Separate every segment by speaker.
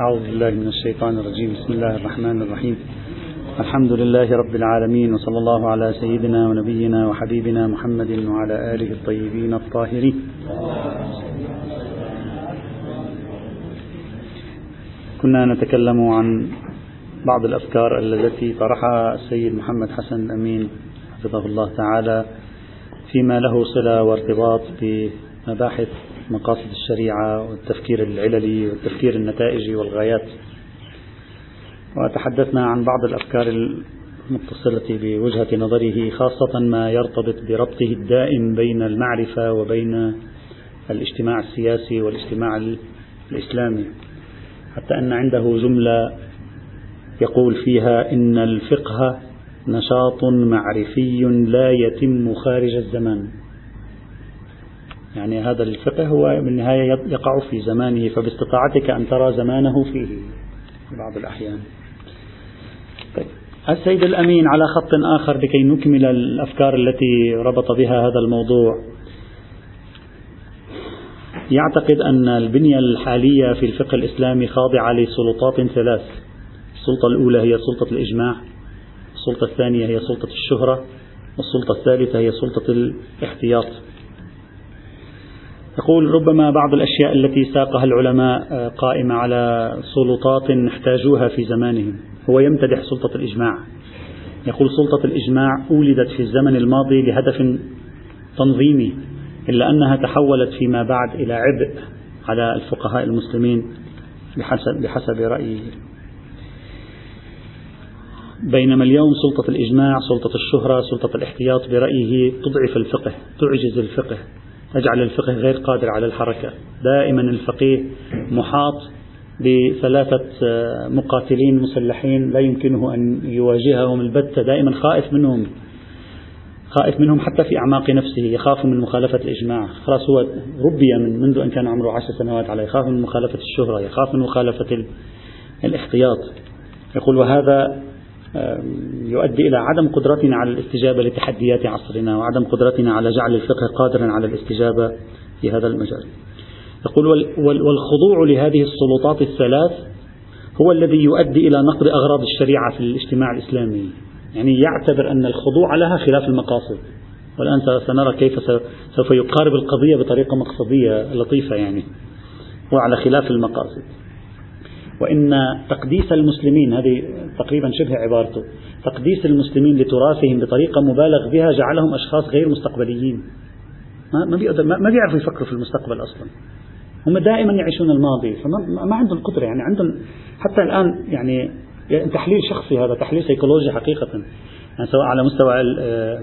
Speaker 1: أعوذ بالله من الشيطان الرجيم. بسم الله الرحمن الرحيم. الحمد لله رب العالمين وصلى الله على سيدنا ونبينا وحبيبنا محمد وعلى آله الطيبين الطاهرين. كنا نتكلم عن بعض الأفكار التي طرحها السيد محمد حسن الأمين حفظه الله تعالى فيما له صلة وارتباط بمباحث مقاصد الشريعة والتفكير العللي والتفكير النتائجي والغايات. وتحدثنا عن بعض الأفكار المتصلة بوجهة نظره خاصة ما يرتبط بربطه الدائم بين المعرفة وبين الاجتماع السياسي والاجتماع الإسلامي. حتى أن عنده جملة يقول فيها إن الفقه نشاط معرفي لا يتم خارج الزمان. يعني هذا الفقه هو بالنهاية يقع في زمانه فباستطاعتك أن ترى زمانه فيه في بعض الأحيان. طيب. السيد الأمين على خط آخر لكي نكمل الأفكار التي ربط بها هذا الموضوع. يعتقد أن البنية الحالية في الفقه الإسلامي خاضعة لسلطات ثلاث. السلطة الأولى هي سلطة الإجماع السلطة الثانية هي سلطة الشهرة والسلطة الثالثة هي سلطة الاحتياط. يقول ربما بعض الأشياء التي ساقها العلماء آه، قائمة على سلطات احتاجوها في زمانهم. هو يمتدح سلطة الإجماع. يقول سلطة الإجماع أولدت في الزمن الماضي لهدف تنظيمي إلا أنها تحولت فيما بعد إلى عبء على الفقهاء المسلمين بحسب, بحسب رأيه بينما اليوم سلطة الإجماع سلطة الشهرة سلطة الاحتياط برأيه تضعف الفقه تعجز الفقه. تجعل الفقه غير قادر على الحركة. دائما الفقيه محاط بثلاثة آه، مقاتلين مسلحين لا يمكنه أن يواجههم البتة دائما خائف منهم خائف منهم حتى في أعماق نفسه يخاف من مخالفة الإجماع. خلاص هو ربي من منذ أن كان عمره عشر سنوات على يخاف من مخالفة الشهرة يخاف من مخالفة الاحتياط. يقول وهذا يؤدي إلى عدم قدرتنا على الاستجابة لتحديات عصرنا وعدم قدرتنا على جعل الفقه قادرا على الاستجابة في هذا المجال. يقول والخضوع لهذه السلطات الثلاث هو الذي يؤدي إلى نقض أغراض الشريعة في الاجتماع الإسلامي. يعني يعتبر أن الخضوع لها خلاف المقاصد. والآن سنرى كيف سوف يقارب القضية بطريقة مقصدية لطيفة يعني وعلى خلاف المقاصد. وإن تقديس المسلمين هذه تقريبا شبه عبارته تقديس المسلمين لتراثهم بطريقة مبالغ بها جعلهم أشخاص غير مستقبليين. ما بيقدر ما بيعرفوا يفكروا في المستقبل أصلا. هم دائما يعيشون الماضي فما ما عندهم قدرة يعني عندهم حتى الآن يعني تحليل شخصي هذا تحليل سيكولوجي حقيقة يعني سواء على مستوى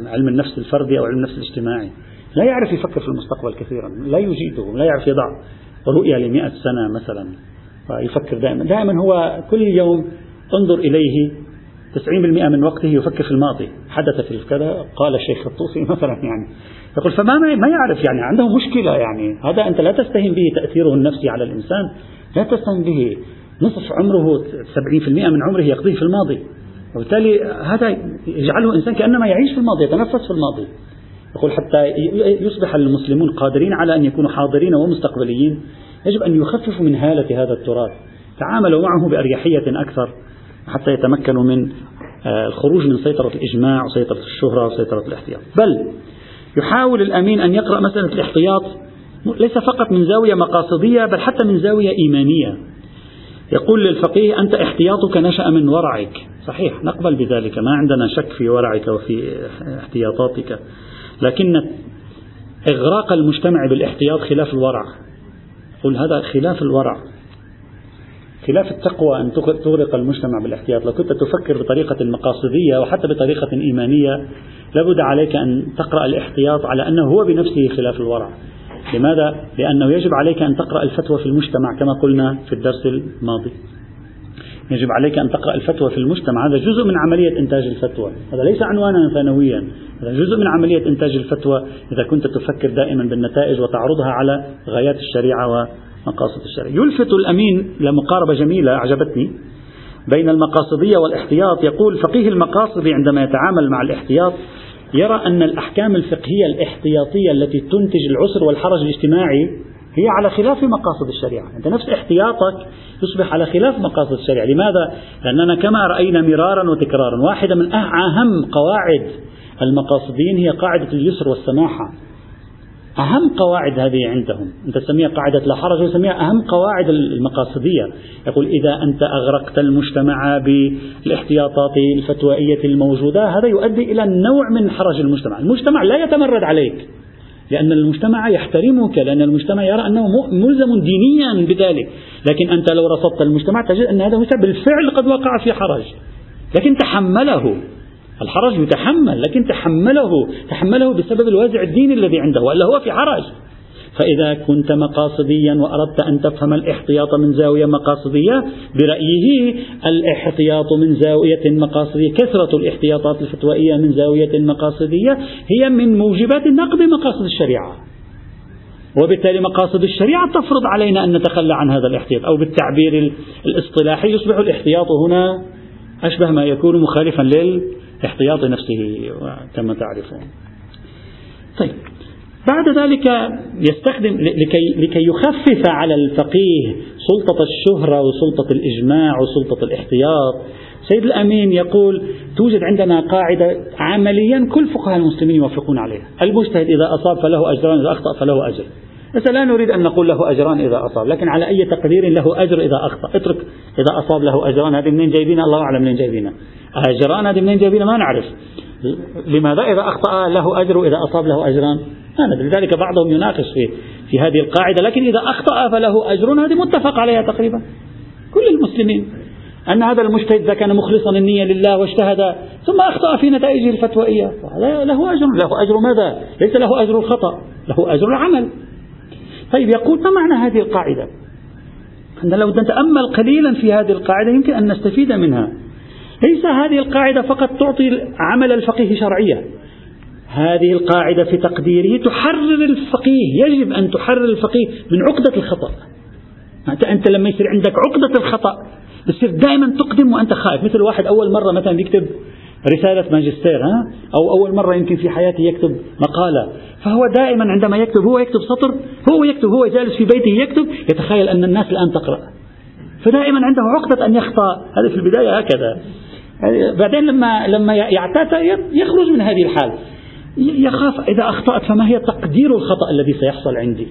Speaker 1: علم النفس الفردي أو علم النفس الاجتماعي. لا يعرف يفكر في المستقبل كثيرا لا يجيده لا يعرف يضع رؤية لمئة سنة مثلا. يفكر دائما. دائما هو كل يوم انظر إليه 90% من وقته يفكر في الماضي. حدث في كذا قال الشيخ الطوسي مثلا يعني. يقول فما ما يعرف يعني عنده مشكلة يعني. هذا أنت لا تستهين به تأثيره النفسي على الإنسان. لا تستهين به. نصف عمره 70% من عمره يقضيه في الماضي. وبالتالي هذا يجعله إنسان كأنما يعيش في الماضي يتنفس في الماضي. يقول حتى يصبح المسلمون قادرين على أن يكونوا حاضرين ومستقبليين. يجب أن يخففوا من هالة هذا التراث. تعاملوا معه بأريحية أكثر حتى يتمكنوا من آه، الخروج من سيطرة الإجماع وسيطرة الشهرة وسيطرة الاحتياط. بل يحاول الأمين أن يقرأ مسألة الاحتياط ليس فقط من زاوية مقاصدية بل حتى من زاوية إيمانية. يقول للفقيه أنت احتياطك نشأ من ورعك. صحيح نقبل بذلك. ما عندنا شك في ورعك وفي احتياطاتك. لكن إغراق المجتمع بالإحتياط خلاف الورع. قل هذا خلاف الورع. خلاف التقوى أن تغرق المجتمع بالاحتياط. لو كنت تفكر بطريقة مقاصدية وحتى بطريقة إيمانية لابد عليك أن تقرأ الاحتياط على أنه هو بنفسه خلاف الورع. لماذا؟ لأنه يجب عليك أن تقرأ الفتوى في المجتمع كما قلنا في الدرس الماضي. يجب عليك أن تقرأ الفتوى في المجتمع. هذا جزء من عملية إنتاج الفتوى. هذا ليس عنوانا ثانويا هذا جزء من عملية إنتاج الفتوى إذا كنت تفكر دائما بالنتائج وتعرضها على غايات الشريعة ومقاصد الشريعة. يلفت الأمين لمقاربة جميلة أعجبتني. بين المقاصدية والاحتياط يقول فقيه المقاصد عندما يتعامل مع الاحتياط يرى أن الأحكام الفقهية الاحتياطية التي تنتج العسر والحرج الاجتماعي هي على خلاف مقاصد الشريعة. أنت نفس احتياطك يصبح على خلاف مقاصد الشريعة. لماذا؟ لأننا كما رأينا مرارا وتكرارا واحدة من أهم قواعد المقاصدين هي قاعدة اليسر والسماحة. أهم قواعد هذه عندهم. أنت تسميها قاعدة لا حرج ويسميها أهم قواعد المقاصدية. يقول إذا أنت أغرقت المجتمع بالاحتياطات الفتوائية الموجودة هذا يؤدي إلى نوع من حرج المجتمع. المجتمع لا يتمرد عليك. لأن المجتمع يحترمك لأن المجتمع يرى أنه ملزم دينيا بذلك. لكن أنت لو رصدت المجتمع تجد أن هذا المجتمع بالفعل قد وقع في حرج. لكن تحمله. الحرج يتحمل لكن تحمله. تحمله بسبب الوازع الديني الذي عنده وإلا هو في حرج. فإذا كنت مقاصديا وأردت أن تفهم الاحتياط من زاوية مقاصدية برأيه الاحتياط من زاوية مقاصدية كثرة الاحتياطات الفتوائية من زاوية مقاصدية هي من موجبات نقد مقاصد الشريعة. وبالتالي مقاصد الشريعة تفرض علينا أن نتخلى عن هذا الاحتياط أو بالتعبير الاصطلاحي يصبح الاحتياط هنا أشبه ما يكون مخالفا للاحتياط نفسه كما تعرفون. طيب. بعد ذلك يستخدم لكي, لكي يخفف على الفقيه سلطة الشهرة وسلطة الإجماع وسلطة الاحتياط. سيد الأمين يقول توجد عندنا قاعدة عمليا كل فقهاء المسلمين يوافقون عليها. المجتهد إذا أصاب فله أجران إذا أخطأ فله أجر. بس لا نريد أن نقول له أجران إذا أصاب لكن على أي تقدير له أجر إذا أخطأ؟ اترك إذا أصاب له أجران. هذه منين جايبينها؟ الله أعلم منين جايبينها. أجران هذه منين جايبينها؟ ما نعرف. لماذا إذا أخطأ له أجر وإذا أصاب له أجران؟ ندري لذلك بعضهم يناقش في في هذه القاعدة لكن إذا أخطأ فله أجر هذه متفق عليها تقريبا كل المسلمين أن هذا المجتهد إذا كان مخلصا النية لله واجتهد ثم أخطأ في نتائجه الفتوائية له أجر. له أجر ماذا؟ ليس له أجر الخطأ له أجر العمل. طيب يقول ما معنى هذه القاعدة؟ أن لو نتأمل قليلا في هذه القاعدة يمكن أن نستفيد منها. ليس هذه القاعدة فقط تعطي عمل الفقيه شرعية هذه القاعدة في تقديره تحرر الفقيه يجب أن تحرر الفقيه من عقدة الخطأ. أنت لما يصير عندك عقدة الخطأ بتصير دائما تقدم وأنت خائف. مثل واحد أول مرة مثلا يكتب رسالة ماجستير ها؟ أو أول مرة يمكن في حياته يكتب مقالة. فهو دائما عندما يكتب هو يكتب سطر هو يكتب هو جالس في بيته يكتب يتخيل أن الناس الآن تقرأ. فدائما عنده عقدة أن يخطأ. هذا في البداية هكذا. بعدين لما لما يعتاد يخرج من هذه الحال يخاف إذا أخطأت فما هي تقدير الخطأ الذي سيحصل عندي؟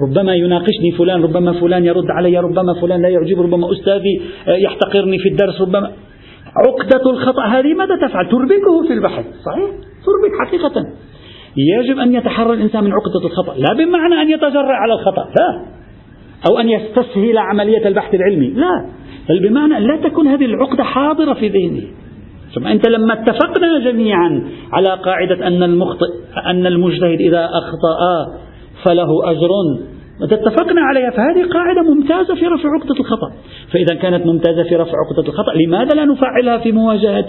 Speaker 1: ربما يناقشني فلان ربما فلان يرد علي ربما فلان لا يعجب ربما أستاذي يحتقرني في الدرس ربما عقدة الخطأ هذه ماذا تفعل؟ تربكه في البحث صحيح؟ تربك حقيقة. يجب أن يتحرر الإنسان من عقدة الخطأ لا بمعنى أن يتجرأ على الخطأ لا. أو أن يستسهل عملية البحث العلمي لا. بل بمعنى لا تكون هذه العقدة حاضرة في ذهنه. ثم أنت لما اتفقنا جميعا على قاعدة أن المخطئ أن المجتهد إذا أخطأ فله أجر. اتفقنا عليها فهذه قاعدة ممتازة في رفع عقدة الخطأ. فإذا كانت ممتازة في رفع عقدة الخطأ لماذا لا نفعلها في مواجهة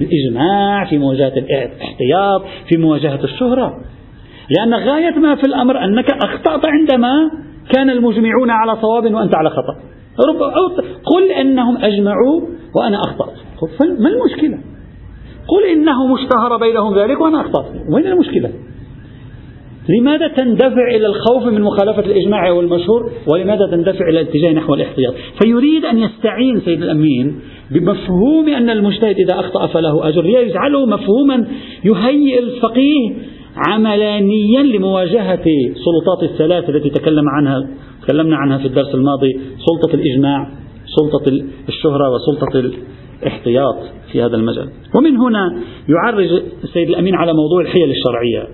Speaker 1: الإجماع في مواجهة الاحتياط في مواجهة الشهرة؟ لأن غاية ما في الأمر أنك أخطأت عندما كان المجمعون على صواب وأنت على خطأ. قل إنهم أجمعوا وأنا أخطأت ما المشكلة؟ قل إنه اشتهر بينهم ذلك وأنا أخطأت وين المشكلة؟ لماذا تندفع إلى الخوف من مخالفة الإجماع والمشهور؟ ولماذا تندفع إلى الاتجاه نحو الاحتياط؟ فيريد أن يستعين سيد الأمين بمفهوم أن المجتهد إذا أخطأ فله أجر. ليجعله مفهوما يهيئ الفقيه عملانيا لمواجهة سلطات الثلاث التي تكلم عنها تكلمنا عنها في الدرس الماضي سلطة الإجماع سلطة الشهرة وسلطة الاحتياط في هذا المجال. ومن هنا يعرج السيد الأمين على موضوع الحيل الشرعية.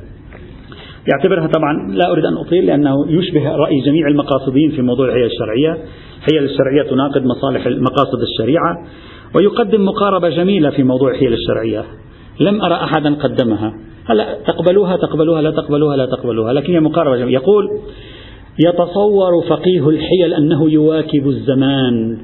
Speaker 1: يعتبرها طبعا لا أريد أن أطيل لأنه يشبه رأي جميع المقاصدين في موضوع الحيل الشرعية. الحيل الشرعية تناقض مصالح مقاصد الشريعة ويقدم مقاربة جميلة في موضوع الحيل الشرعية. لم أرى أحدا قدمها. هلا تقبلوها تقبلوها لا تقبلوها لا تقبلوها. لكن هي مقاربة يقول يتصور فقيه الحيل أنه يواكب الزمان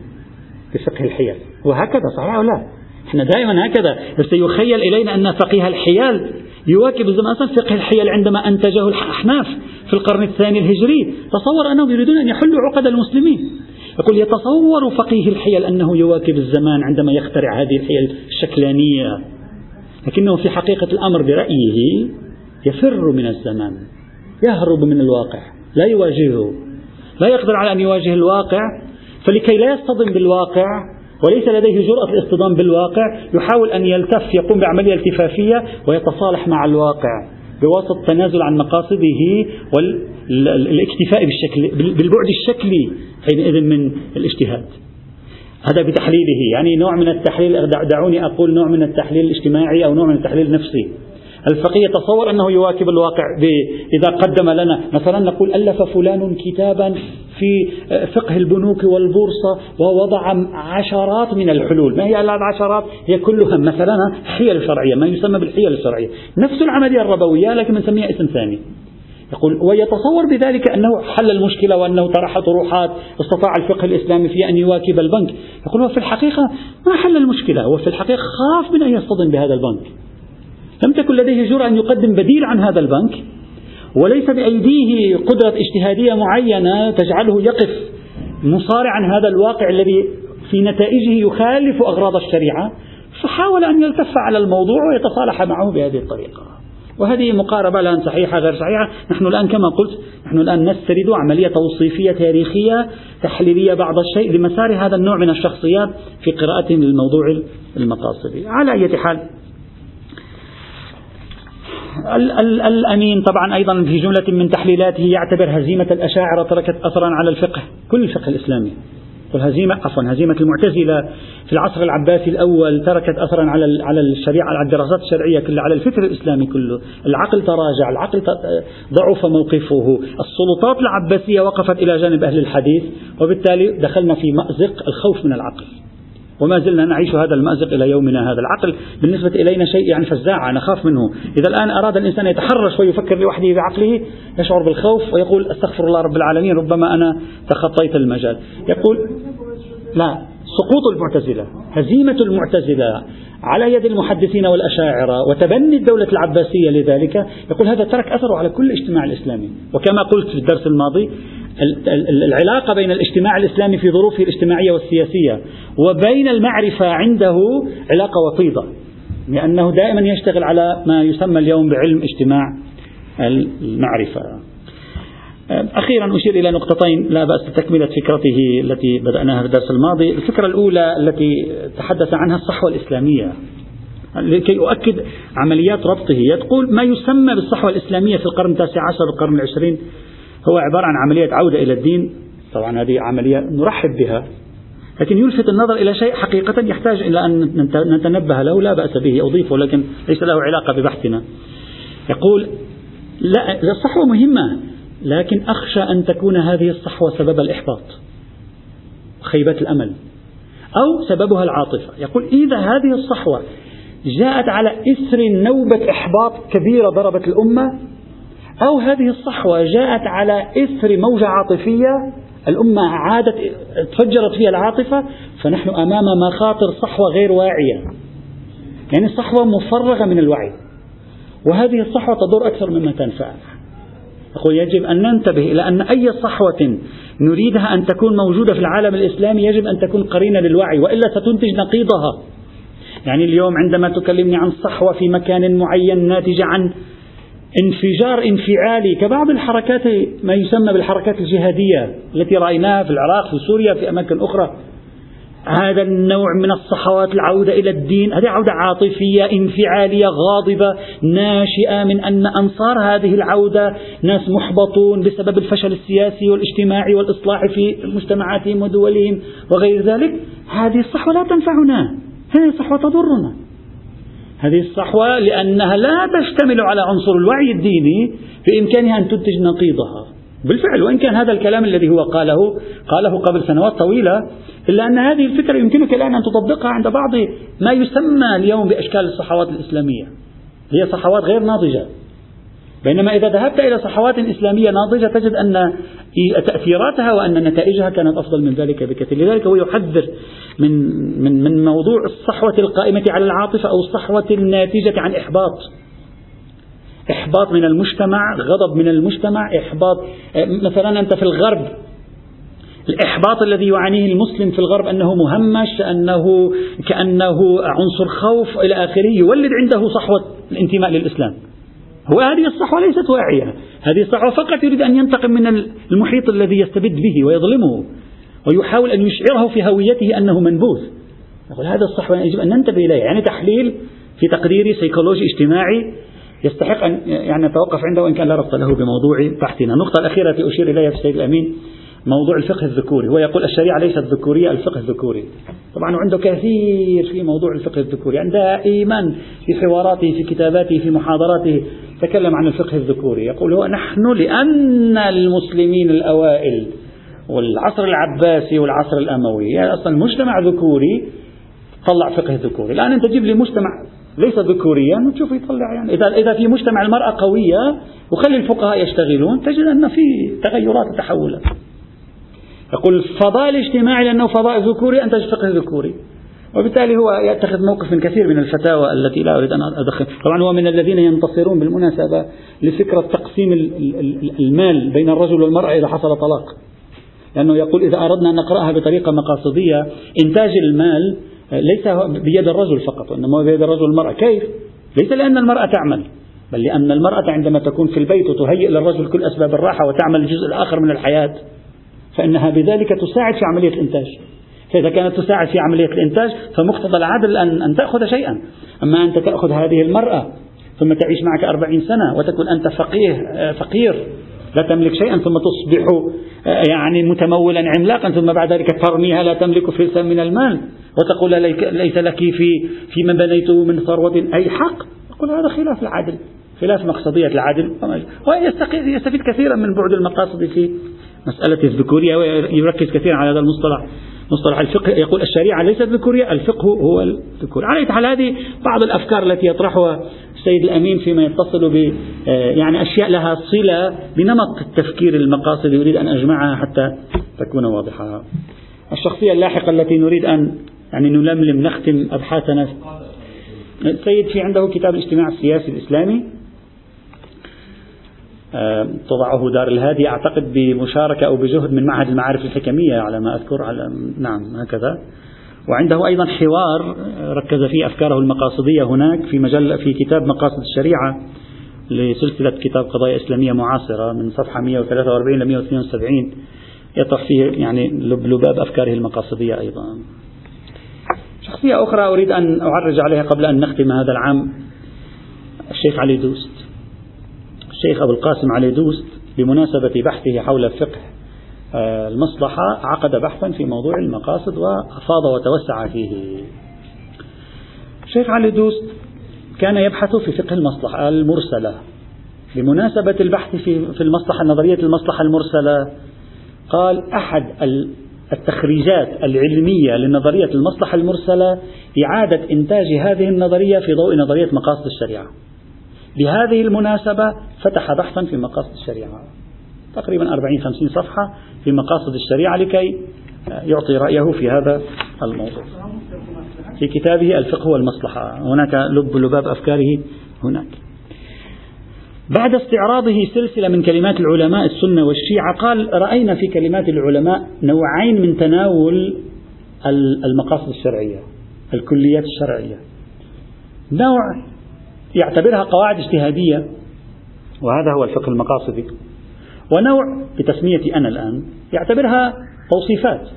Speaker 1: بفقه الحيل. وهكذا صحيح أو لا؟ إحنا دائما هكذا. سيخيل إلينا أن فقيه الحيل يواكب الزمان. أصلا فقه الحيل عندما أنتجه الأحناف في القرن الثاني الهجري تصور أنهم يريدون أن يحلوا عقد المسلمين. يقول يتصور فقيه الحيل أنه يواكب الزمان عندما يخترع هذه الحيل الشكلانية. لكنه في حقيقة الأمر برأيه يفر من الزمان يهرب من الواقع لا يواجهه لا يقدر على أن يواجه الواقع فلكي لا يصطدم بالواقع وليس لديه جرأة الاصطدام بالواقع يحاول أن يلتف يقوم بعملية التفافية ويتصالح مع الواقع بواسطة التنازل عن مقاصده والاكتفاء بالشكل بالبعد الشكلي حينئذ من الاجتهاد. هذا بتحليله يعني نوع من التحليل دعوني أقول نوع من التحليل الاجتماعي أو نوع من التحليل النفسي. الفقيه يتصور أنه يواكب الواقع إذا قدم لنا مثلا نقول ألف فلان كتابا في فقه البنوك والبورصة ووضع عشرات من الحلول. ما هي العشرات؟ هي كلها مثلا حيل شرعية ما يسمى بالحيل الشرعية. نفس العملية الربوية لكن بنسميها اسم ثاني. يقول ويتصور بذلك أنه حل المشكلة وأنه طرح طروحات استطاع الفقه الإسلامي في أن يواكب البنك. يقول هو في الحقيقة ما حل المشكلة هو في الحقيقة خاف من أن يصطدم بهذا البنك. لم تكن لديه جرأة أن يقدم بديل عن هذا البنك وليس بأيديه قدرة اجتهادية معينة تجعله يقف مصارعا هذا الواقع الذي في نتائجه يخالف أغراض الشريعة فحاول أن يلتف على الموضوع ويتصالح معه بهذه الطريقة. وهذه مقاربة الآن صحيحة غير صحيحة. نحن الآن كما قلت نحن الآن نسترد عملية توصيفية تاريخية تحليلية بعض الشيء لمسار هذا النوع من الشخصيات في قراءتهم للموضوع المقاصدي. على أي حال الأمين طبعا أيضا في جملة من تحليلاته يعتبر هزيمة الأشاعرة تركت أثرا على الفقه كل الفقه الإسلامي. والهزيمة عفوا هزيمة المعتزلة في العصر العباسي الأول تركت أثرا على على الشريعة على الدراسات الشرعية كلها على الفكر الإسلامي كله. العقل تراجع العقل ضعف موقفه. السلطات العباسية وقفت إلى جانب أهل الحديث وبالتالي دخلنا في مأزق الخوف من العقل. وما زلنا نعيش هذا المأزق إلى يومنا هذا. العقل بالنسبة إلينا شيء يعني فزاعة نخاف منه. إذا الآن أراد الإنسان يتحرش ويفكر لوحده بعقله يشعر بالخوف ويقول أستغفر الله رب العالمين ربما أنا تخطيت المجال. يقول لا. سقوط المعتزلة هزيمة المعتزلة على يد المحدثين والأشاعرة وتبني الدولة العباسية لذلك يقول هذا ترك أثره على كل الاجتماع الإسلامي. وكما قلت في الدرس الماضي العلاقة بين الاجتماع الإسلامي في ظروفه الاجتماعية والسياسية وبين المعرفة عنده علاقة وطيدة لأنه دائما يشتغل على ما يسمى اليوم بعلم اجتماع المعرفة. أخيرا أشير إلى نقطتين لا بأس بتكملة فكرته التي بدأناها في الدرس الماضي. الفكرة الأولى التي تحدث عنها الصحوة الإسلامية. لكي أؤكد عمليات ربطه. يقول ما يسمى بالصحوة الإسلامية في القرن التاسع عشر والقرن العشرين هو عبارة عن عملية عودة إلى الدين. طبعا هذه عملية نرحب بها. لكن يلفت النظر إلى شيء حقيقة يحتاج إلى أن نتنبه له. لا بأس به أضيفه لكن ليس له علاقة ببحثنا. يقول لا الصحوة مهمة. لكن أخشى أن تكون هذه الصحوة سبب الإحباط خيبة الأمل أو سببها العاطفة. يقول إذا هذه الصحوة جاءت على إثر نوبة إحباط كبيرة ضربت الأمة أو هذه الصحوة جاءت على إثر موجة عاطفية الأمة عادت تفجرت فيها العاطفة فنحن أمام مخاطر صحوة غير واعية. يعني صحوة مفرغة من الوعي. وهذه الصحوة تضر أكثر مما تنفع. أقول يجب أن ننتبه إلى أن أي صحوة نريدها أن تكون موجودة في العالم الإسلامي يجب أن تكون قرينة للوعي وإلا ستنتج نقيضها. يعني اليوم عندما تكلمني عن صحوة في مكان معين ناتجة عن انفجار انفعالي كبعض الحركات ما يسمى بالحركات الجهادية التي رأيناها في العراق في سوريا في أماكن أخرى هذا النوع من الصحوات العودة إلى الدين هذه عودة عاطفية انفعالية غاضبة ناشئة من أن أنصار هذه العودة. ناس محبطون بسبب الفشل السياسي والاجتماعي والإصلاح في مجتمعاتهم ودولهم وغير ذلك. هذه الصحوة لا تنفعنا. هذه الصحوة تضرنا. هذه الصحوة لأنها لا تشتمل على عنصر الوعي الديني بإمكانها أن تنتج نقيضها. بالفعل وإن كان هذا الكلام الذي هو قاله قاله قبل سنوات طويلة إلا أن هذه الفكرة يمكنك الآن أن تطبقها عند بعض ما يسمى اليوم بأشكال الصحوات الإسلامية هي صحوات غير ناضجة. بينما إذا ذهبت إلى صحوات إسلامية ناضجة تجد أن تأثيراتها وأن نتائجها كانت أفضل من ذلك بكثير. لذلك هو يحذر من, من, من موضوع الصحوة القائمة على العاطفة أو الصحوة الناتجة عن إحباط. إحباط من المجتمع غضب من المجتمع إحباط مثلا أنت في الغرب الإحباط الذي يعانيه المسلم في الغرب أنه مهمش أنه كأنه عنصر خوف إلى آخره يولد عنده صحوة الانتماء للإسلام. هو هذه الصحوة ليست واعية. هذه صح فقط يريد أن ينتقم من المحيط الذي يستبد به ويظلمه ويحاول أن يشعره في هويته أنه منبوذ. يقول هذا الصح يجب أن ننتبه إليه يعني تحليل في تقديري سيكولوجي اجتماعي يستحق أن يعني نتوقف عنده وإن كان لا ربط له بموضوع بحثنا. النقطة الأخيرة التي أشير إليها في السيد الأمين موضوع الفقه الذكوري. هو يقول الشريعة ليست ذكورية الفقه الذكوري. طبعا عنده كثير في موضوع الفقه الذكوري. يعني دائما في حواراته في كتاباته في محاضراته تكلم عن الفقه الذكوري. يقول هو نحن لأن المسلمين الأوائل والعصر العباسي والعصر الأموي يعني أصلا مجتمع ذكوري طلع فقه ذكوري. الآن أنت تجيب لي مجتمع ليس ذكوريا وتشوف يطلع يعني. إذا إذا في مجتمع المرأة قوية وخلي الفقهاء يشتغلون تجد أن في تغيرات وتحولات يقول الفضاء الاجتماعي لأنه فضاء ذكوري أنتج فقه ذكوري. وبالتالي هو يتخذ موقف من كثير من الفتاوى التي لا أريد أن أدخل. طبعا هو من الذين ينتصرون بالمناسبة لفكرة تقسيم المال بين الرجل والمرأة إذا حصل طلاق. لأنه يقول إذا أردنا أن نقرأها بطريقة مقاصدية إنتاج المال ليس بيد الرجل فقط وإنما بيد الرجل والمرأة كيف؟ ليس لأن المرأة تعمل بل لأن المرأة عندما تكون في البيت وتهيئ للرجل كل أسباب الراحة وتعمل الجزء الآخر من الحياة فإنها بذلك تساعد في عملية الإنتاج. فإذا كانت تساعد في عملية الإنتاج فمقتضى العدل أن, أن تأخذ شيئا. أما أنت تأخذ هذه المرأة ثم تعيش معك أربعين سنة وتكون أنت فقيه فقير لا تملك شيئا ثم تصبح يعني متمولا عملاقا ثم بعد ذلك ترميها لا تملك فلسا من المال. وتقول ليس لك في فيما بنيته من ثروة أي حق؟ أقول هذا خلاف العدل خلاف مقصدية العدل. ويستفيد كثيرا من بعد المقاصد في مسألة الذكورية ويركز كثيرا على هذا المصطلح مصطلح الفقه. يقول الشريعة ليست ذكورية الفقه هو الذكور. على حال هذه بعض الأفكار التي يطرحها السيد الأمين فيما يتصل ب يعني أشياء لها صلة بنمط التفكير المقاصد يريد أن أجمعها حتى تكون واضحة. الشخصية اللاحقة التي نريد أن يعني نلملم نختم أبحاثنا. السيد في عنده كتاب الاجتماع السياسي الإسلامي تضعه دار الهادي. أعتقد بمشاركة أو بجهد من معهد المعارف الحكمية على ما أذكر على نعم هكذا. وعنده أيضا حوار ركز فيه أفكاره المقاصدية هناك في مجلة في كتاب مقاصد الشريعة لسلسلة كتاب قضايا إسلامية معاصرة من صفحة 143 ل 172 يطرح فيه يعني لباب أفكاره المقاصدية أيضا. شخصية أخرى أريد أن أعرج عليها قبل أن نختم هذا العام. الشيخ علي دوست. الشيخ أبو القاسم علي دوست بمناسبة بحثه حول فقه آه، المصلحة عقد بحثا في موضوع المقاصد وأفاض وتوسع فيه. الشيخ علي دوست كان يبحث في فقه المصلحة المرسلة. بمناسبة البحث في في المصلحة نظرية المصلحة المرسلة قال أحد التخريجات العلمية لنظرية المصلحة المرسلة إعادة إنتاج هذه النظرية في ضوء نظرية مقاصد الشريعة. بهذه المناسبة فتح بحثا في مقاصد الشريعة. تقريبا 40-50 صفحة في مقاصد الشريعة لكي يعطي رأيه في هذا الموضوع. في كتابه الفقه والمصلحة. هناك لب لباب أفكاره هناك. بعد استعراضه سلسلة من كلمات العلماء السنة والشيعة قال رأينا في كلمات العلماء نوعين من تناول المقاصد الشرعية الكليات الشرعية. نوع يعتبرها قواعد اجتهادية وهذا هو الفقه المقاصدي. ونوع بتسميتي أنا الآن يعتبرها توصيفات.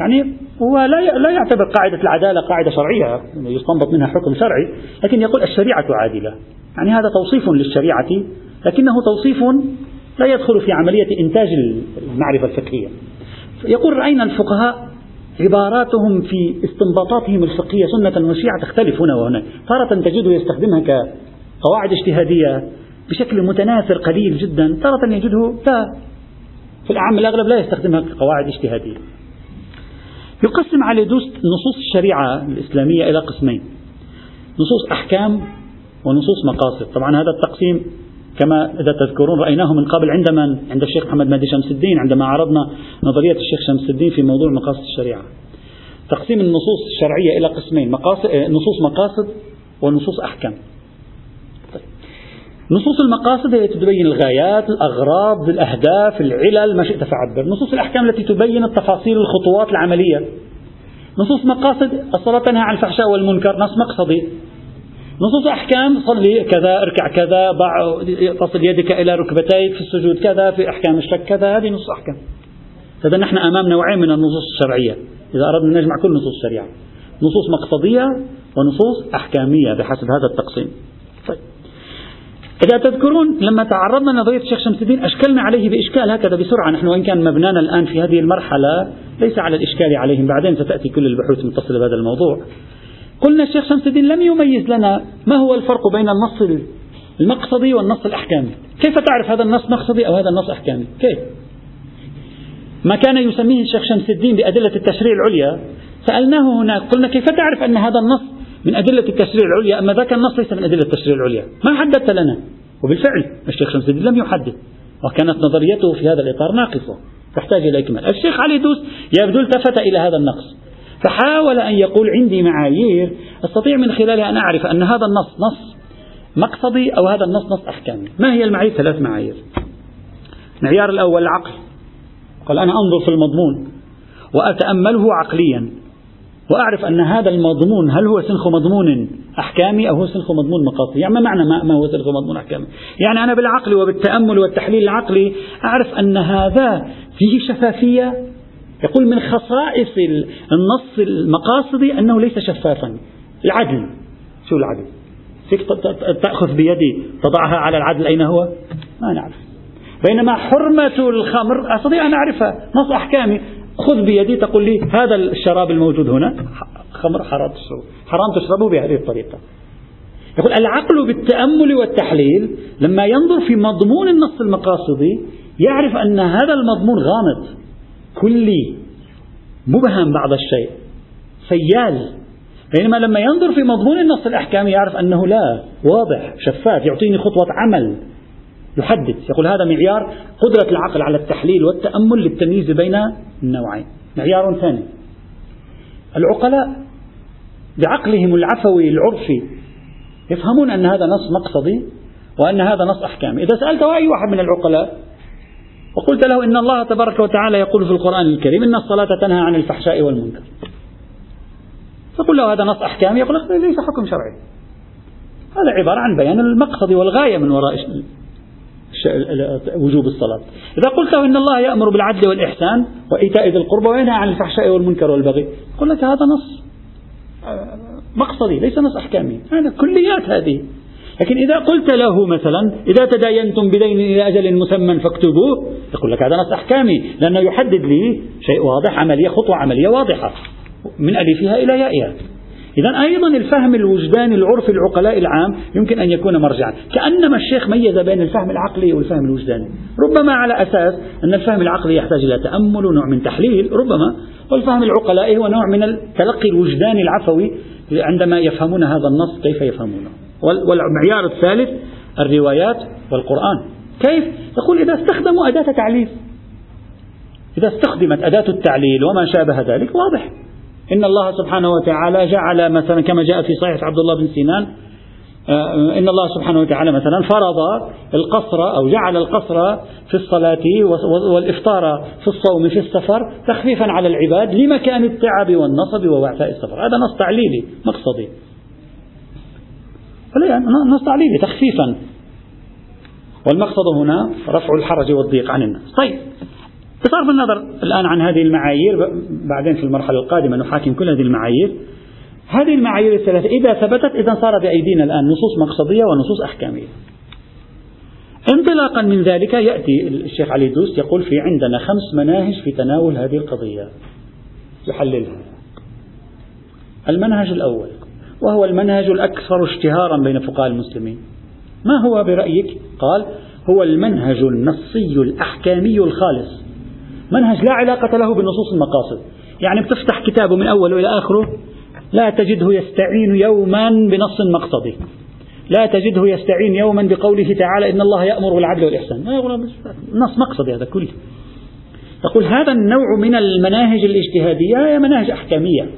Speaker 1: يعني هو لا لا يعتبر قاعدة العدالة قاعدة شرعية يستنبط منها حكم شرعي لكن يقول الشريعة عادلة. يعني هذا توصيف للشريعة لكنه توصيف لا يدخل في عملية إنتاج المعرفة الفقهية. يقول رأينا الفقهاء عباراتهم في استنباطاتهم الفقهية سنة وشيعة تختلف هنا وهناك تارة تجده يستخدمها كقواعد اجتهادية بشكل متناثر قليل جدا تارة يجده لا. في الأعم الأغلب لا يستخدمها كقواعد اجتهادية. يقسم على دوست نصوص الشريعة الإسلامية إلى قسمين. نصوص أحكام ونصوص مقاصد. طبعا هذا التقسيم كما إذا تذكرون رأيناه من قبل عند من؟ عند الشيخ محمد مهدي شمس الدين عندما عرضنا نظرية الشيخ شمس الدين في موضوع مقاصد الشريعة. تقسيم النصوص الشرعية إلى قسمين مقاصد نصوص مقاصد ونصوص أحكام. نصوص المقاصد هي تبين الغايات الأغراض الأهداف العلل ما شئت فعبر نصوص الأحكام التي تبين التفاصيل الخطوات العملية. نصوص مقاصد الصلاة تنهى عن الفحشاء والمنكر نص مقصدي. نصوص أحكام صلي كذا اركع كذا ضع تصل يدك إلى ركبتيك في السجود كذا في أحكام الشك كذا هذه نصوص أحكام. إذا نحن أمام نوعين من النصوص الشرعية. إذا أردنا نجمع كل نصوص الشريعة نصوص مقصدية ونصوص أحكامية بحسب هذا التقسيم. إذا تذكرون لما تعرضنا لنظرية الشيخ شمس الدين أشكلنا عليه بإشكال هكذا بسرعة. نحن وإن كان مبنانا الآن في هذه المرحلة ليس على الإشكال عليهم. بعدين ستأتي كل البحوث المتصلة بهذا الموضوع. قلنا الشيخ شمس الدين لم يميز لنا ما هو الفرق بين النص المقصدي والنص الأحكامي. كيف تعرف هذا النص مقصدي أو هذا النص أحكامي؟ كيف؟ ما كان يسميه الشيخ شمس الدين بأدلة التشريع العليا سألناه هناك قلنا كيف تعرف أن هذا النص من أدلة التشريع العليا أما ذاك النص ليس من أدلة التشريع العليا. ما حددت لنا. وبالفعل الشيخ شمس الدين لم يحدد. وكانت نظريته في هذا الإطار ناقصة. تحتاج إلى إكمال. الشيخ علي دوس يبدو التفت إلى هذا النقص. فحاول أن يقول عندي معايير أستطيع من خلالها أن أعرف أن هذا النص نص مقصدي أو هذا النص نص أحكامي ما هي المعايير؟ ثلاث معايير. المعيار الأول العقل. قال أنا أنظر في المضمون وأتأمله عقليا. وأعرف أن هذا المضمون هل هو سنخ مضمون أحكامي أو هو سنخ مضمون مقاصدي؟ يعني ما معنى ما, هو سنخ مضمون أحكامي؟ يعني أنا بالعقل وبالتأمل والتحليل العقلي أعرف أن هذا فيه شفافية. يقول من خصائص النص المقاصدي أنه ليس شفافا. العدل. شو العدل؟ فيك تأخذ بيدي تضعها على العدل أين هو؟ ما نعرف. بينما حرمة الخمر أستطيع أن أعرفها. نص أحكامي. خذ بيدي تقول لي هذا الشراب الموجود هنا خمر حرام تشربه. حرام تشربه بهذه الطريقة. يقول العقل بالتأمل والتحليل لما ينظر في مضمون النص المقاصدي يعرف أن هذا المضمون غامض كلي مبهم بعض الشيء سيال. بينما لما ينظر في مضمون النص الأحكامي يعرف أنه لا واضح شفاف يعطيني خطوة عمل. يحدد. يقول هذا معيار قدرة العقل على التحليل والتأمل للتمييز بين النوعين. معيار ثاني. العقلاء بعقلهم العفوي العرفي يفهمون أن هذا نص مقصدي وأن هذا نص أحكامي. إذا سألت أي واحد من العقلاء وقلت له إن الله تبارك وتعالى يقول في القرآن الكريم إن الصلاة تنهى عن الفحشاء والمنكر. تقول له هذا نص أحكامي يقول ليس حكم شرعي. هذا عبارة عن بيان المقصد والغاية من وراء وجوب الصلاة. إذا قلت له إن الله يأمر بالعدل والإحسان وإيتاء ذي القربى وينهى عن الفحشاء والمنكر والبغي يقول لك هذا نص مقصدي ليس نص أحكامي هذا كليات هذه. لكن إذا قلت له مثلا إذا تداينتم بدين إلى أجل مسمى فاكتبوه يقول لك هذا نص أحكامي لأنه يحدد لي شيء واضح عملية خطوة عملية واضحة من ألفها إلى يائها. إذا أيضا الفهم الوجداني العرفي العقلاء العام يمكن أن يكون مرجعا. كأنما الشيخ ميز بين الفهم العقلي والفهم الوجداني. ربما على أساس أن الفهم العقلي يحتاج إلى تأمل ونوع من تحليل ربما. والفهم العقلائي هو نوع من التلقي الوجداني العفوي عندما يفهمون هذا النص كيف يفهمونه؟ والمعيار الثالث الروايات والقرآن. كيف؟ يقول إذا استخدموا أداة تعليل. إذا استخدمت أداة التعليل وما شابه ذلك واضح. إن الله سبحانه وتعالى جعل مثلا كما جاء في صحيح عبد الله بن سينان آه، إن الله سبحانه وتعالى مثلا فرض القصر أو جعل القصر في الصلاة والإفطار في الصوم في السفر تخفيفا على العباد لمكان التعب والنصب ووعثاء السفر. هذا نص تعليلي مقصدي. نص تعليلي تخفيفا. والمقصد هنا رفع الحرج والضيق عن الناس. طيب. بصرف النظر الآن عن هذه المعايير بعدين في المرحلة القادمة نحاكم كل هذه المعايير. هذه المعايير الثلاثة إذا ثبتت إذا صار بأيدينا الآن نصوص مقصدية ونصوص أحكامية. انطلاقا من ذلك يأتي الشيخ علي دوس يقول في عندنا خمس مناهج في تناول هذه القضية. يحللها. المنهج الأول وهو المنهج الأكثر اشتهارا بين فقهاء المسلمين. ما هو برأيك؟ قال هو المنهج النصي الأحكامي الخالص. منهج لا علاقة له بنصوص المقاصد يعني بتفتح كتابه من أوله إلى آخره لا تجده يستعين يوما بنص مقصدي. لا تجده يستعين يوما بقوله تعالى إن الله يأمر بالعدل والإحسان. نص مقصدي هذا كله. يقول هذا النوع من المناهج الاجتهادية هي مناهج أحكامية.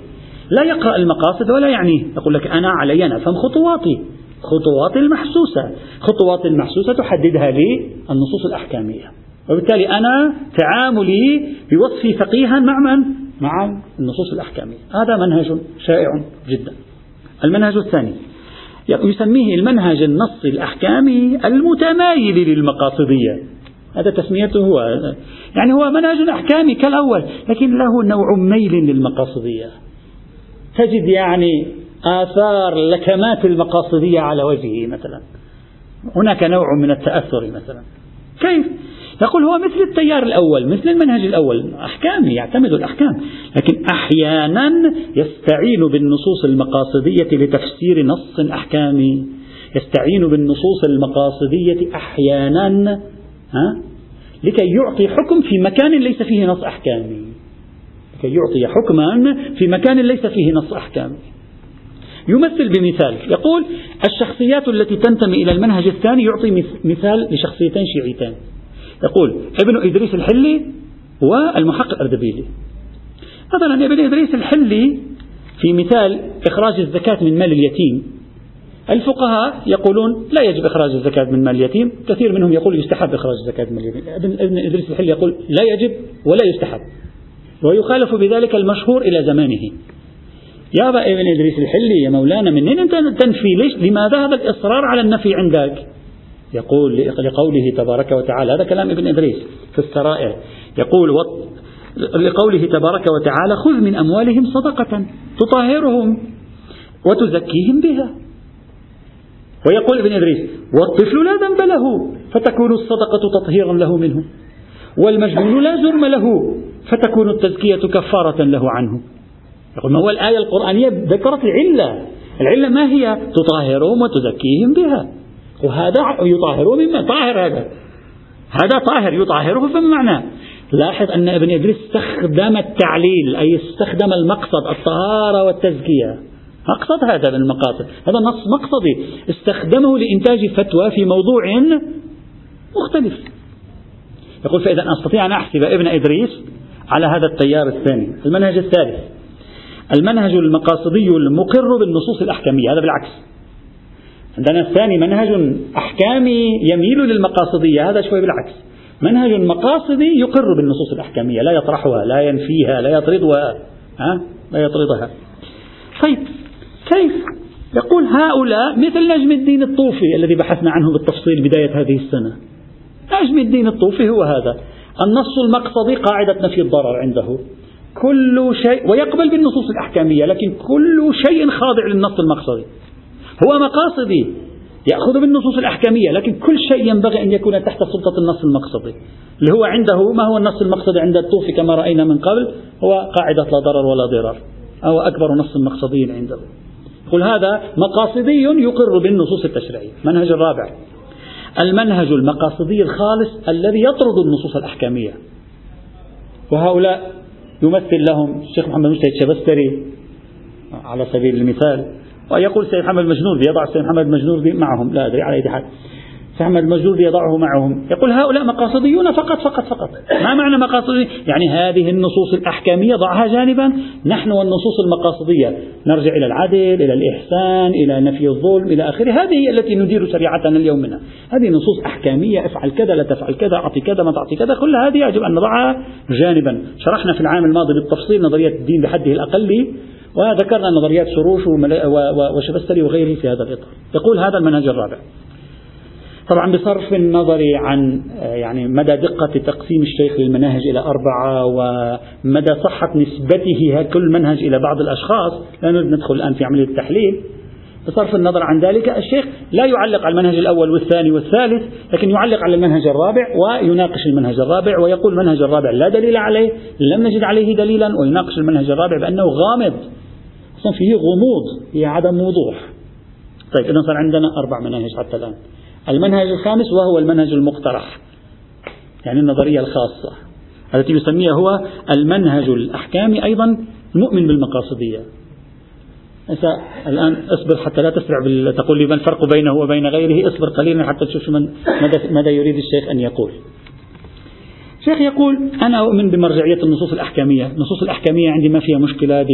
Speaker 1: لا يقرأ المقاصد ولا يعنيه. يقول لك أنا علي أن أفهم خطواتي. خطواتي المحسوسة. خطوات المحسوسة تحددها لي النصوص الأحكامية. وبالتالي أنا تعاملي بوصفي فقيها مع من؟ مع النصوص الأحكامية. هذا منهج شائع جدا. المنهج الثاني يسميه المنهج النصي الأحكامي المتمايل للمقاصدية. هذا تسميته هو. يعني هو منهج أحكامي كالأول لكن له نوع ميل للمقاصدية. تجد يعني آثار لكمات المقاصدية على وجهه مثلا. هناك نوع من التأثر مثلا. كيف؟ يقول هو مثل التيار الأول مثل المنهج الأول. أحكامي يعتمد الأحكام. لكن أحيانا يستعين بالنصوص المقاصدية لتفسير نص أحكامي يستعين بالنصوص المقاصدية أحيانا ها لكي يعطي حكم في مكان ليس فيه نص أحكامي لكي يعطي حكما في مكان ليس فيه نص أحكامي يمثل بمثال. يقول الشخصيات التي تنتمي إلى المنهج الثاني يعطي مثال لشخصيتين شيعيتين يقول ابن إدريس الحلي والمحقق الأردبيلي. مثلا ابن إدريس الحلي في مثال إخراج الزكاة من مال اليتيم. الفقهاء يقولون لا يجب إخراج الزكاة من مال اليتيم. كثير منهم يقول يستحب إخراج الزكاة من اليتيم. ابن إدريس الحلي يقول لا يجب ولا يستحب. ويخالف بذلك المشهور إلى زمانه. يا ابن إدريس الحلي يا مولانا منين أنت تنفي؟ ليش؟ لماذا هذا الإصرار على النفي عندك؟ يقول لقوله تبارك وتعالى هذا كلام ابن إدريس في السرائر. يقول لقوله تبارك وتعالى خذ من أموالهم صدقة تطهرهم وتزكيهم بها. ويقول ابن إدريس والطفل لا ذنب له فتكون الصدقة تطهيرا له منه. والمجنون لا جرم له فتكون التزكية كفارة له عنه. يقول ما هو الآية القرآنية ذكرت العلة. العلة ما هي؟ تطهرهم وتزكيهم بها. وهذا يطهره مما طاهر هذا. هذا طاهر يطهره فما معنى لاحظ أن ابن إدريس استخدم التعليل أي استخدم المقصد الطهارة والتزكية. مقصد هذا من المقاصد. هذا نص مقصدي. استخدمه لإنتاج فتوى في موضوع مختلف. يقول فإذا أستطيع أن أحسب ابن إدريس على هذا التيار الثاني. المنهج الثالث. المنهج المقاصدي المقر بالنصوص الأحكامية. هذا بالعكس. عندنا الثاني منهج أحكامي يميل للمقاصدية هذا شوي بالعكس. منهج مقاصدي يقر بالنصوص الأحكامية لا يطرحها لا ينفيها لا يطردها ها؟ لا يطردها. طيب كيف يقول هؤلاء مثل نجم الدين الطوفي الذي بحثنا عنه بالتفصيل بداية هذه السنة؟ نجم الدين الطوفي هو هذا. النص المقصدي قاعدة نفي الضرر عنده. كل شيء ويقبل بالنصوص الأحكامية لكن كل شيء خاضع للنص المقصدي. هو مقاصدي. يأخذ بالنصوص الأحكامية لكن كل شيء ينبغي أن يكون تحت سلطة النص المقصدي. اللي هو عنده ما هو النص المقصدي عند الطوفي كما رأينا من قبل؟ هو قاعدة لا ضرر ولا ضرار. أو أكبر نص مقصدي عنده. قل هذا مقاصدي يقر بالنصوص التشريعية. المنهج الرابع. المنهج المقاصدي الخالص الذي يطرد النصوص الأحكامية. وهؤلاء يمثل لهم الشيخ محمد مجتهد شبستري على سبيل المثال ويقول سيد محمد المجنوردي يضع سيد محمد المجنوردي معهم. لا أدري على أي حال. سيد محمد المجنوردي يضعه معهم. يقول هؤلاء مقاصديون فقط فقط فقط. ما معنى مقاصدي؟ يعني هذه النصوص الأحكامية ضعها جانبا. نحن والنصوص المقاصدية. نرجع إلى العدل إلى الإحسان إلى نفي الظلم إلى آخره. هذه التي ندير شريعتنا اليوم منها. هذه نصوص أحكامية. افعل كذا لا تفعل كذا أعطي كذا ما تعطي كذا. كل هذه يجب أن نضعها جانبا. شرحنا في العام الماضي بالتفصيل نظرية الدين بحده الأقل. وذكرنا نظريات سروش وشبستري وغيره في هذا الإطار. يقول هذا المنهج الرابع. طبعا بصرف النظر عن يعني مدى دقة تقسيم الشيخ للمناهج إلى أربعة ومدى صحة نسبته كل منهج إلى بعض الأشخاص لا نريد ندخل الآن في عملية التحليل. بصرف النظر عن ذلك الشيخ لا يعلق على المنهج الأول والثاني والثالث لكن يعلق على المنهج الرابع ويناقش المنهج الرابع ويقول المنهج الرابع لا دليل عليه لم نجد عليه دليلا ويناقش المنهج الرابع بأنه غامض. أصلا فيه غموض فيه عدم وضوح. طيب إذا صار عندنا أربع مناهج حتى الآن. المنهج الخامس وهو المنهج المقترح يعني النظرية الخاصة التي يسميها هو المنهج الأحكامي أيضا المؤمن بالمقاصدية. الآن اصبر حتى لا تسرع تقول لي ما الفرق بينه وبين غيره اصبر قليلا حتى تشوف ماذا يريد الشيخ أن يقول. الشيخ يقول أنا أؤمن بمرجعية النصوص الأحكامية. النصوص الأحكامية عندي ما فيها مشكلة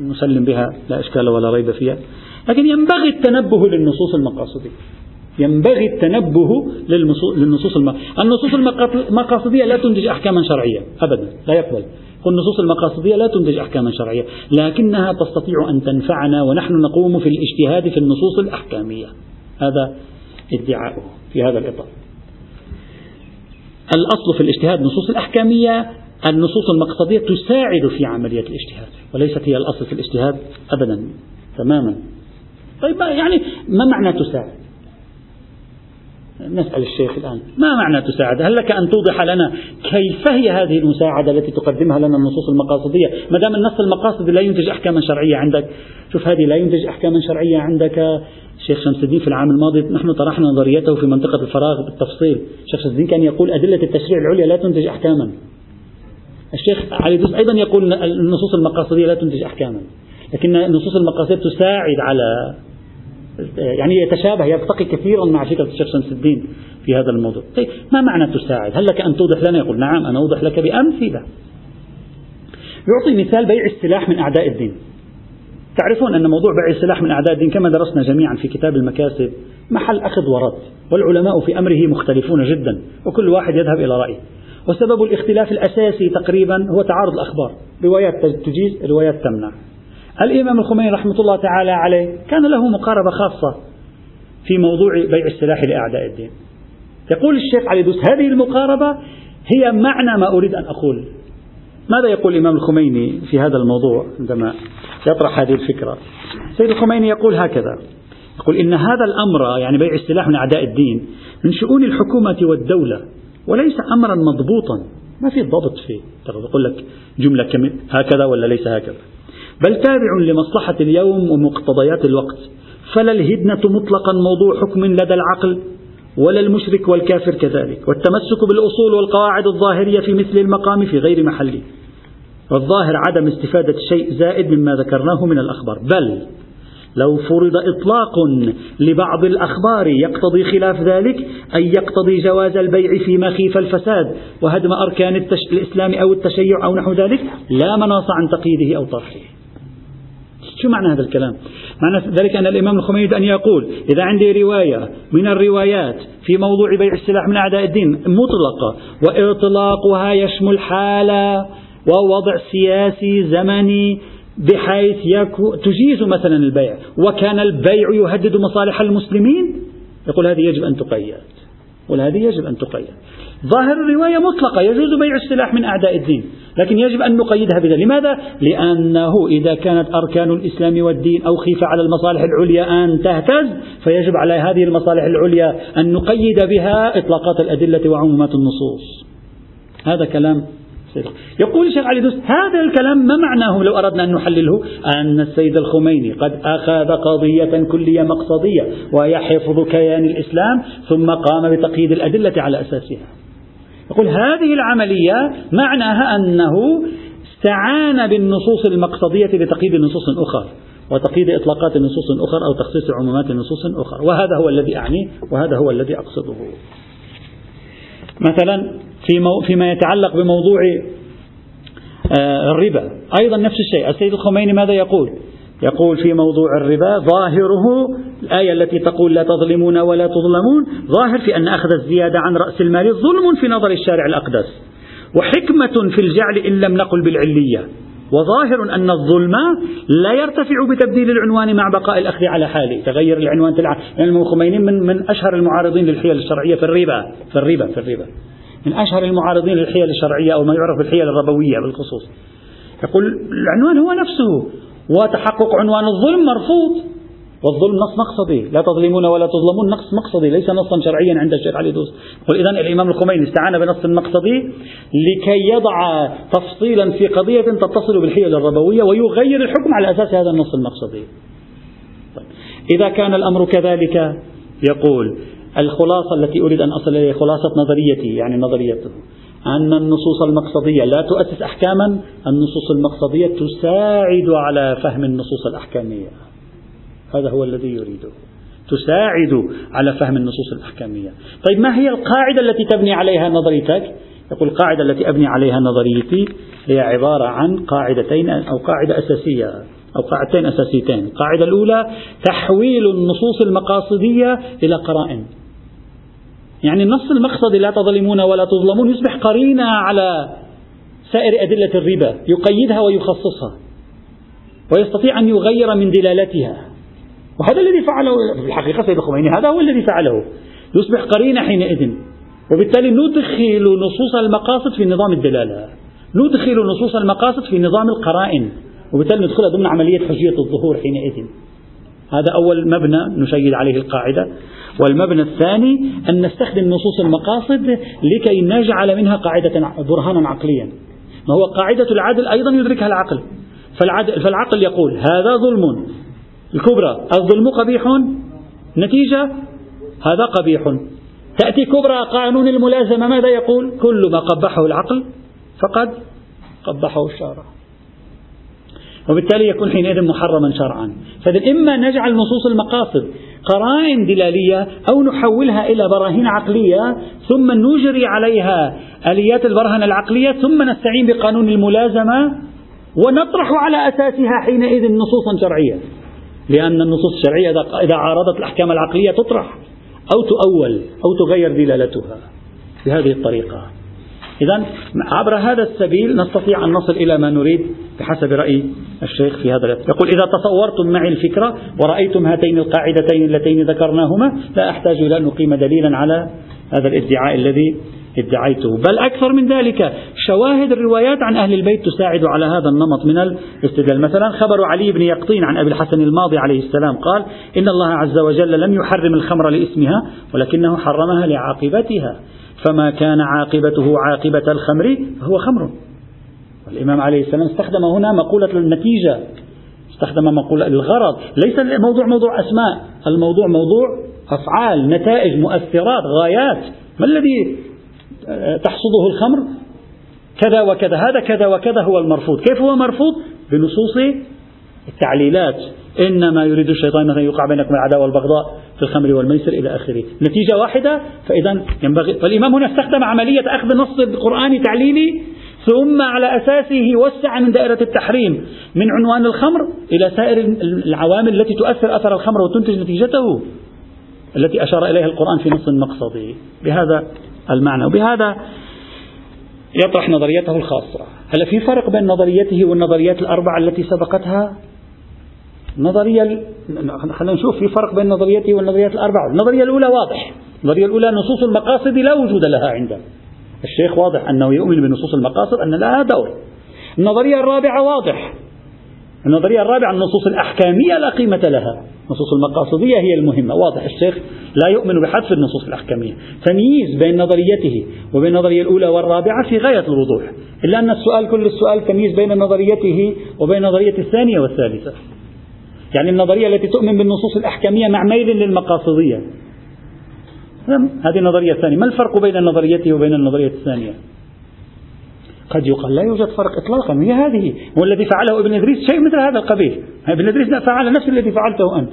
Speaker 1: نسلم بها لا إشكال ولا ريب فيها. لكن ينبغي التنبه للنصوص المقاصدية. ينبغي التنبه للنصوص النصوص المقاصدية لا تنتج أحكاما شرعية أبدا لا يقبل. النصوص المقاصدية لا تنتج أحكاما شرعية. لكنها تستطيع أن تنفعنا ونحن نقوم في الاجتهاد في النصوص الأحكامية. هذا ادعاؤه في هذا الإطار. الأصل في الاجتهاد النصوص الأحكامية النصوص المقصدية تساعد في عملية الاجتهاد وليست هي الأصل في الاجتهاد أبدا تماما. طيب يعني ما معنى تساعد؟ نسأل الشيخ الآن ما معنى تساعد؟ هل لك أن توضح لنا كيف هي هذه المساعدة التي تقدمها لنا النصوص المقاصدية؟ ما دام النص المقاصدي لا ينتج أحكاما شرعية عندك شوف هذه لا ينتج أحكاما شرعية عندك. الشيخ شمس الدين في العام الماضي نحن طرحنا نظريته في منطقة الفراغ بالتفصيل. الشيخ شمس الدين كان يقول أدلة التشريع العليا لا تنتج أحكاما. الشيخ علي دوس أيضا يقول النصوص المقاصدية لا تنتج أحكاما. لكن النصوص المقاصدية تساعد على يعني يتشابه يرتقي كثيرا مع فكرة الشيخ شمس الدين في هذا الموضوع. طيب ما معنى تساعد؟ هل لك أن توضح لنا؟ يقول نعم أنا أوضح لك بأمثلة. يعطي مثال بيع السلاح من أعداء الدين. تعرفون أن موضوع بيع السلاح من أعداء الدين كما درسنا جميعا في كتاب المكاسب محل أخذ ورد والعلماء في أمره مختلفون جدا وكل واحد يذهب إلى رأيه. وسبب الاختلاف الأساسي تقريبا هو تعارض الأخبار. روايات تجيز روايات تمنع. الإمام الخميني رحمة الله تعالى عليه كان له مقاربة خاصة في موضوع بيع السلاح لأعداء الدين. يقول الشيخ علي دوس هذه المقاربة هي معنى ما أريد أن أقول. ماذا يقول الإمام الخميني في هذا الموضوع عندما يطرح هذه الفكرة؟ سيد الخميني يقول هكذا يقول إن هذا الأمر يعني بيع السلاح من أعداء الدين من شؤون الحكومة والدولة وليس أمرا مضبوطا. ما في ضبط فيه. يقول لك جملة هكذا ولا ليس هكذا؟ بل تابع لمصلحة اليوم ومقتضيات الوقت. فلا الهدنة مطلقا موضوع حكم لدى العقل. ولا المشرك والكافر كذلك. والتمسك بالأصول والقواعد الظاهرية في مثل المقام في غير محله والظاهر عدم استفادة شيء زائد مما ذكرناه من الأخبار. بل لو فرض إطلاق لبعض الأخبار يقتضي خلاف ذلك أي يقتضي جواز البيع في مخيف الفساد وهدم أركان الإسلام أو التشيع أو نحو ذلك لا مناص عن تقييده أو طرحه. شو معنى هذا الكلام؟ معنى ذلك أن الإمام الخميني أن يقول إذا عندي رواية من الروايات في موضوع بيع السلاح من أعداء الدين مطلقة وإطلاقها يشمل حالة ووضع سياسي زمني بحيث تجيز مثلا البيع وكان البيع يهدد مصالح المسلمين؟ يقول هذه يجب أن تقيد. يقول هذه يجب أن تقيد. ظاهر الرواية مطلقة يجوز بيع السلاح من أعداء الدين لكن يجب أن نقيدها بذلك. لماذا؟ لأنه إذا كانت أركان الإسلام والدين أو خيف على المصالح العليا أن تهتز فيجب على هذه المصالح العليا أن نقيد بها إطلاقات الأدلة وعمومات النصوص. هذا كلام يقول الشيخ علي دوس هذا الكلام ما معناه لو أردنا أن نحلله؟ أن السيد الخميني قد أخذ قضية كلية مقصدية وهي حفظ كيان الإسلام ثم قام بتقييد الأدلة على أساسها. يقول هذه العملية معناها أنه استعان بالنصوص المقصدية لتقييد نصوص أخرى وتقييد إطلاقات نصوص أخرى أو تخصيص عمومات نصوص أخرى وهذا هو الذي أعنيه وهذا هو الذي أقصده. مثلا في مو فيما يتعلق بموضوع آه، الربا. أيضا نفس الشيء. السيد الخميني ماذا يقول؟ يقول في موضوع الربا ظاهره الآية التي تقول لا تظلمون ولا تظلمون ظاهر في أن أخذ الزيادة عن رأس المال ظلم في نظر الشارع الأقدس. وحكمة في الجعل إن لم نقل بالعلية. وظاهر أن الظلم لا يرتفع بتبديل العنوان مع بقاء الأخذ على حاله. تغير العنوان تلعب يعني الخميني من, من أشهر المعارضين للحيل الشرعية في الربا. في الربا في الربا. من أشهر المعارضين للحيل الشرعية أو ما يعرف بالحيل الربوية بالخصوص. يقول العنوان هو نفسه وتحقق عنوان الظلم مرفوض. والظلم نص مقصدي لا تظلمون ولا تظلمون نص مقصدي ليس نصا شرعيا عند الشيخ علي دوس. إذا الإمام الخميني استعان بنص مقصدي لكي يضع تفصيلا في قضية تتصل بالحيل الربوية ويغير الحكم على أساس هذا النص المقصدي. طيب. إذا كان الأمر كذلك يقول الخلاصة التي أريد أن أصل إليها خلاصة نظريتي يعني نظريته. أن النصوص المقصدية لا تؤسس أحكاما النصوص المقصدية تساعد على فهم النصوص الأحكامية. هذا هو الذي يريده. تساعد على فهم النصوص الأحكامية. طيب ما هي القاعدة التي تبني عليها نظريتك؟ يقول القاعدة التي أبني عليها نظريتي هي عبارة عن قاعدتين أو قاعدة أساسية أو قاعدتين أساسيتين. القاعدة الأولى تحويل النصوص المقاصدية إلى قرائن. يعني النص المقصدي لا تظلمون ولا تظلمون يصبح قرينة على سائر أدلة الربا يقيدها ويخصصها ويستطيع أن يغير من دلالتها. وهذا الذي فعله في الحقيقة سيد الخميني هذا هو الذي فعله. يصبح قرينة حينئذ وبالتالي ندخل نصوص المقاصد في نظام الدلالة. ندخل نصوص المقاصد في نظام القرائن وبالتالي ندخلها ضمن عملية حجية الظهور حينئذ. هذا أول مبنى نشيد عليه القاعدة. والمبنى الثاني أن نستخدم نصوص المقاصد لكي نجعل منها قاعدة برهانا عقليا. ما هو قاعدة العدل أيضا يدركها العقل. فالعدل فالعقل يقول هذا ظلم. الكبرى الظلم قبيح. نتيجة هذا قبيح. تأتي كبرى قانون الملازمة ماذا يقول؟ كل ما قبحه العقل فقد قبحه الشارع. وبالتالي يكون حينئذ محرما شرعا. فإذا إما نجعل نصوص المقاصد قرائن دلالية أو نحولها إلى براهين عقلية ثم نجري عليها آليات البرهنة العقلية ثم نستعين بقانون الملازمة ونطرح على أساسها حينئذ نصوصا شرعية. لأن النصوص الشرعية إذا عارضت الأحكام العقلية تطرح أو تؤول أو تغير دلالتها بهذه الطريقة. إذا عبر هذا السبيل نستطيع أن نصل إلى ما نريد بحسب رأي الشيخ في هذا يقول إذا تصورتم معي الفكرة ورأيتم هاتين القاعدتين اللتين ذكرناهما لا أحتاج إلى أن أقيم دليلا على هذا الادعاء الذي ادعيته. بل أكثر من ذلك شواهد الروايات عن أهل البيت تساعد على هذا النمط من الاستدلال. مثلا خبر علي بن يقطين عن أبي الحسن الماضي عليه السلام قال إن الله عز وجل لم يحرم الخمر لاسمها ولكنه حرمها لعاقبتها. فما كان عاقبته عاقبة الخمر فهو خمر. والإمام عليه السلام استخدم هنا مقولة النتيجة استخدم مقولة الغرض ليس الموضوع موضوع أسماء الموضوع موضوع أفعال نتائج مؤثرات غايات. ما الذي تحصده الخمر؟ كذا وكذا هذا كذا وكذا هو المرفوض. كيف هو مرفوض؟ بنصوص التعليلات. إنما يريد الشيطان مثلا يوقع بينكم العداوة والبغضاء في الخمر والميسر إلى آخره. نتيجة واحدة فإذا ينبغي فالإمام هنا استخدم عملية أخذ نص القرآن تعليلي ثم على أساسه وسع من دائرة التحريم من عنوان الخمر إلى سائر العوامل التي تؤثر أثر الخمر وتنتج نتيجته التي أشار إليها القرآن في نص مقصدي بهذا المعنى. وبهذا يطرح نظريته الخاصة. هل في فرق بين نظريته والنظريات الأربعة التي سبقتها؟ نظرية خلينا نشوف في فرق بين نظريته والنظريات الأربعة. النظرية الأولى واضح. النظرية الأولى نصوص المقاصد لا وجود لها عنده الشيخ واضح أنه يؤمن بنصوص المقاصد أن لها دور. النظرية الرابعة واضح. النظرية الرابعة النصوص الأحكامية لا قيمة لها. النصوص المقاصدية هي المهمة. واضح الشيخ لا يؤمن بحذف النصوص الأحكامية. تمييز بين نظريته وبين النظرية الأولى والرابعة في غاية الوضوح. إلا أن السؤال كل السؤال تمييز بين نظريته وبين نظرية الثانية والثالثة. يعني النظرية التي تؤمن بالنصوص الأحكامية مع ميل للمقاصدية. هذه النظرية الثانية. ما الفرق بين نظريته وبين النظرية الثانية؟ قد يقال لا يوجد فرق إطلاقا هي هذه. والذي فعله ابن إدريس شيء مثل هذا القبيل. ابن إدريس فعل نفس الذي فعلته أنت.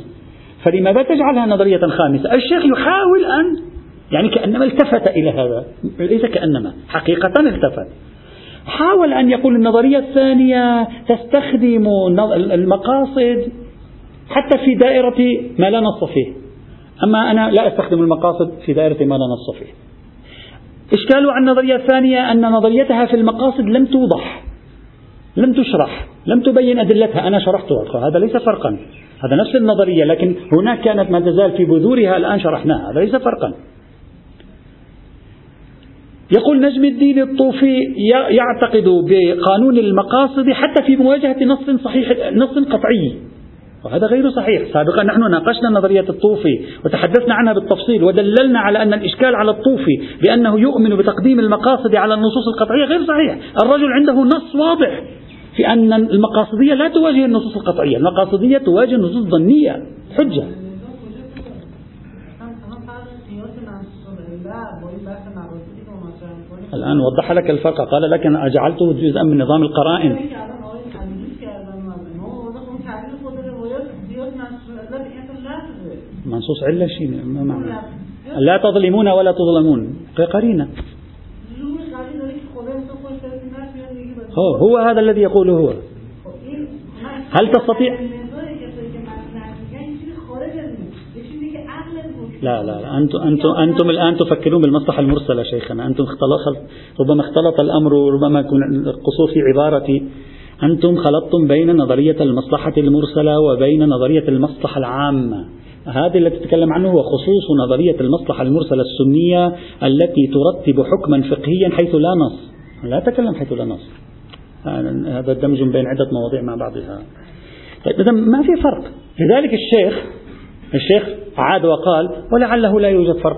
Speaker 1: فلماذا تجعلها نظرية خامسة؟ الشيخ يحاول أن يعني كأنما التفت إلى هذا. ليس كأنما حقيقة التفت. حاول أن يقول النظرية الثانية تستخدم المقاصد حتى في دائرة ما لا نص فيه. أما أنا لا أستخدم المقاصد في دائرة ما لا نص فيه. إشكال عن النظرية الثانية أن نظريتها في المقاصد لم توضح لم تشرح لم تبين أدلتها. أنا شرحتها هذا ليس فرقا هذا نفس النظرية لكن هناك كانت ما تزال في بذورها الآن شرحناها هذا ليس فرقا. يقول نجم الدين الطوفي يعتقد بقانون المقاصد حتى في مواجهة نص صحيح نص قطعي. وهذا غير صحيح. سابقا نحن ناقشنا نظرية الطوفي وتحدثنا عنها بالتفصيل ودللنا على أن الإشكال على الطوفي بأنه يؤمن بتقديم المقاصد على النصوص القطعية غير صحيح. الرجل عنده نص واضح في أن المقاصدية لا تواجه النصوص القطعية. المقاصدية تواجه النصوص الظنية. حجة. الآن وضح لك الفرق. قال لك أنا جعلته جزءا من نظام القرائن. منصوص علة شيء ما معنى؟ لا تظلمون ولا تظلمون. قرينة. هو, هو هذا الذي يقوله هو. هل تستطيع؟ لا لا لا. أنتم أنتم أنتم الآن تفكرون بالمصلحة المرسلة شيخنا. أنتم اختلط ربما اختلط الأمر ربما يكون القصور في عبارتي أنتم خلطتم بين نظرية المصلحة المرسلة وبين نظرية المصلحة العامة. هذا الذي تتكلم عنه هو خصوص نظرية المصلحة المرسلة السنية التي ترتب حكما فقهيا حيث لا نص. لا أتكلم حيث لا نص. هذا دمج بين عدة مواضيع مع بعضها. طيب إذا ما في فرق؟ لذلك الشيخ الشيخ عاد وقال ولعله لا يوجد فرق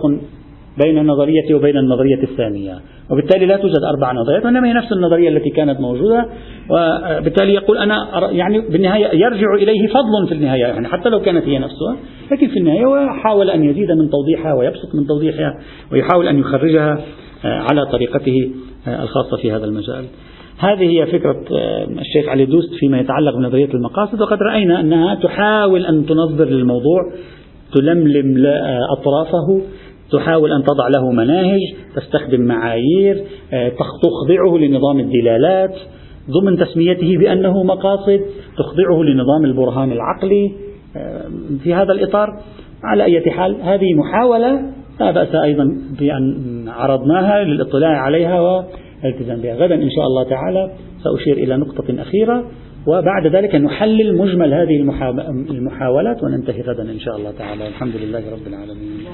Speaker 1: بين النظرية وبين النظرية الثانية. وبالتالي لا توجد أربع نظريات وإنما هي نفس النظرية التي كانت موجودة. وبالتالي يقول أنا يعني بالنهاية يرجع إليه فضل في النهاية يعني حتى لو كانت هي نفسها لكن في النهاية وحاول أن يزيد من توضيحها ويبسط من توضيحها ويحاول أن يخرجها على طريقته الخاصة في هذا المجال. هذه هي فكرة الشيخ علي دوست فيما يتعلق بنظرية المقاصد. وقد رأينا أنها تحاول أن تنظر للموضوع تلملم أطرافه تحاول أن تضع له مناهج تستخدم معايير آه، تخضعه لنظام الدلالات. ضمن تسميته بأنه مقاصد تخضعه لنظام البرهان العقلي. آه، في هذا الإطار على أي حال هذه محاولة لا بأس أيضا بأن عرضناها للاطلاع عليها والالتزام بها. غدا إن شاء الله تعالى سأشير إلى نقطة أخيرة. وبعد ذلك نحلل مجمل هذه المحاولات وننتهي غدا إن شاء الله تعالى. الحمد لله رب العالمين.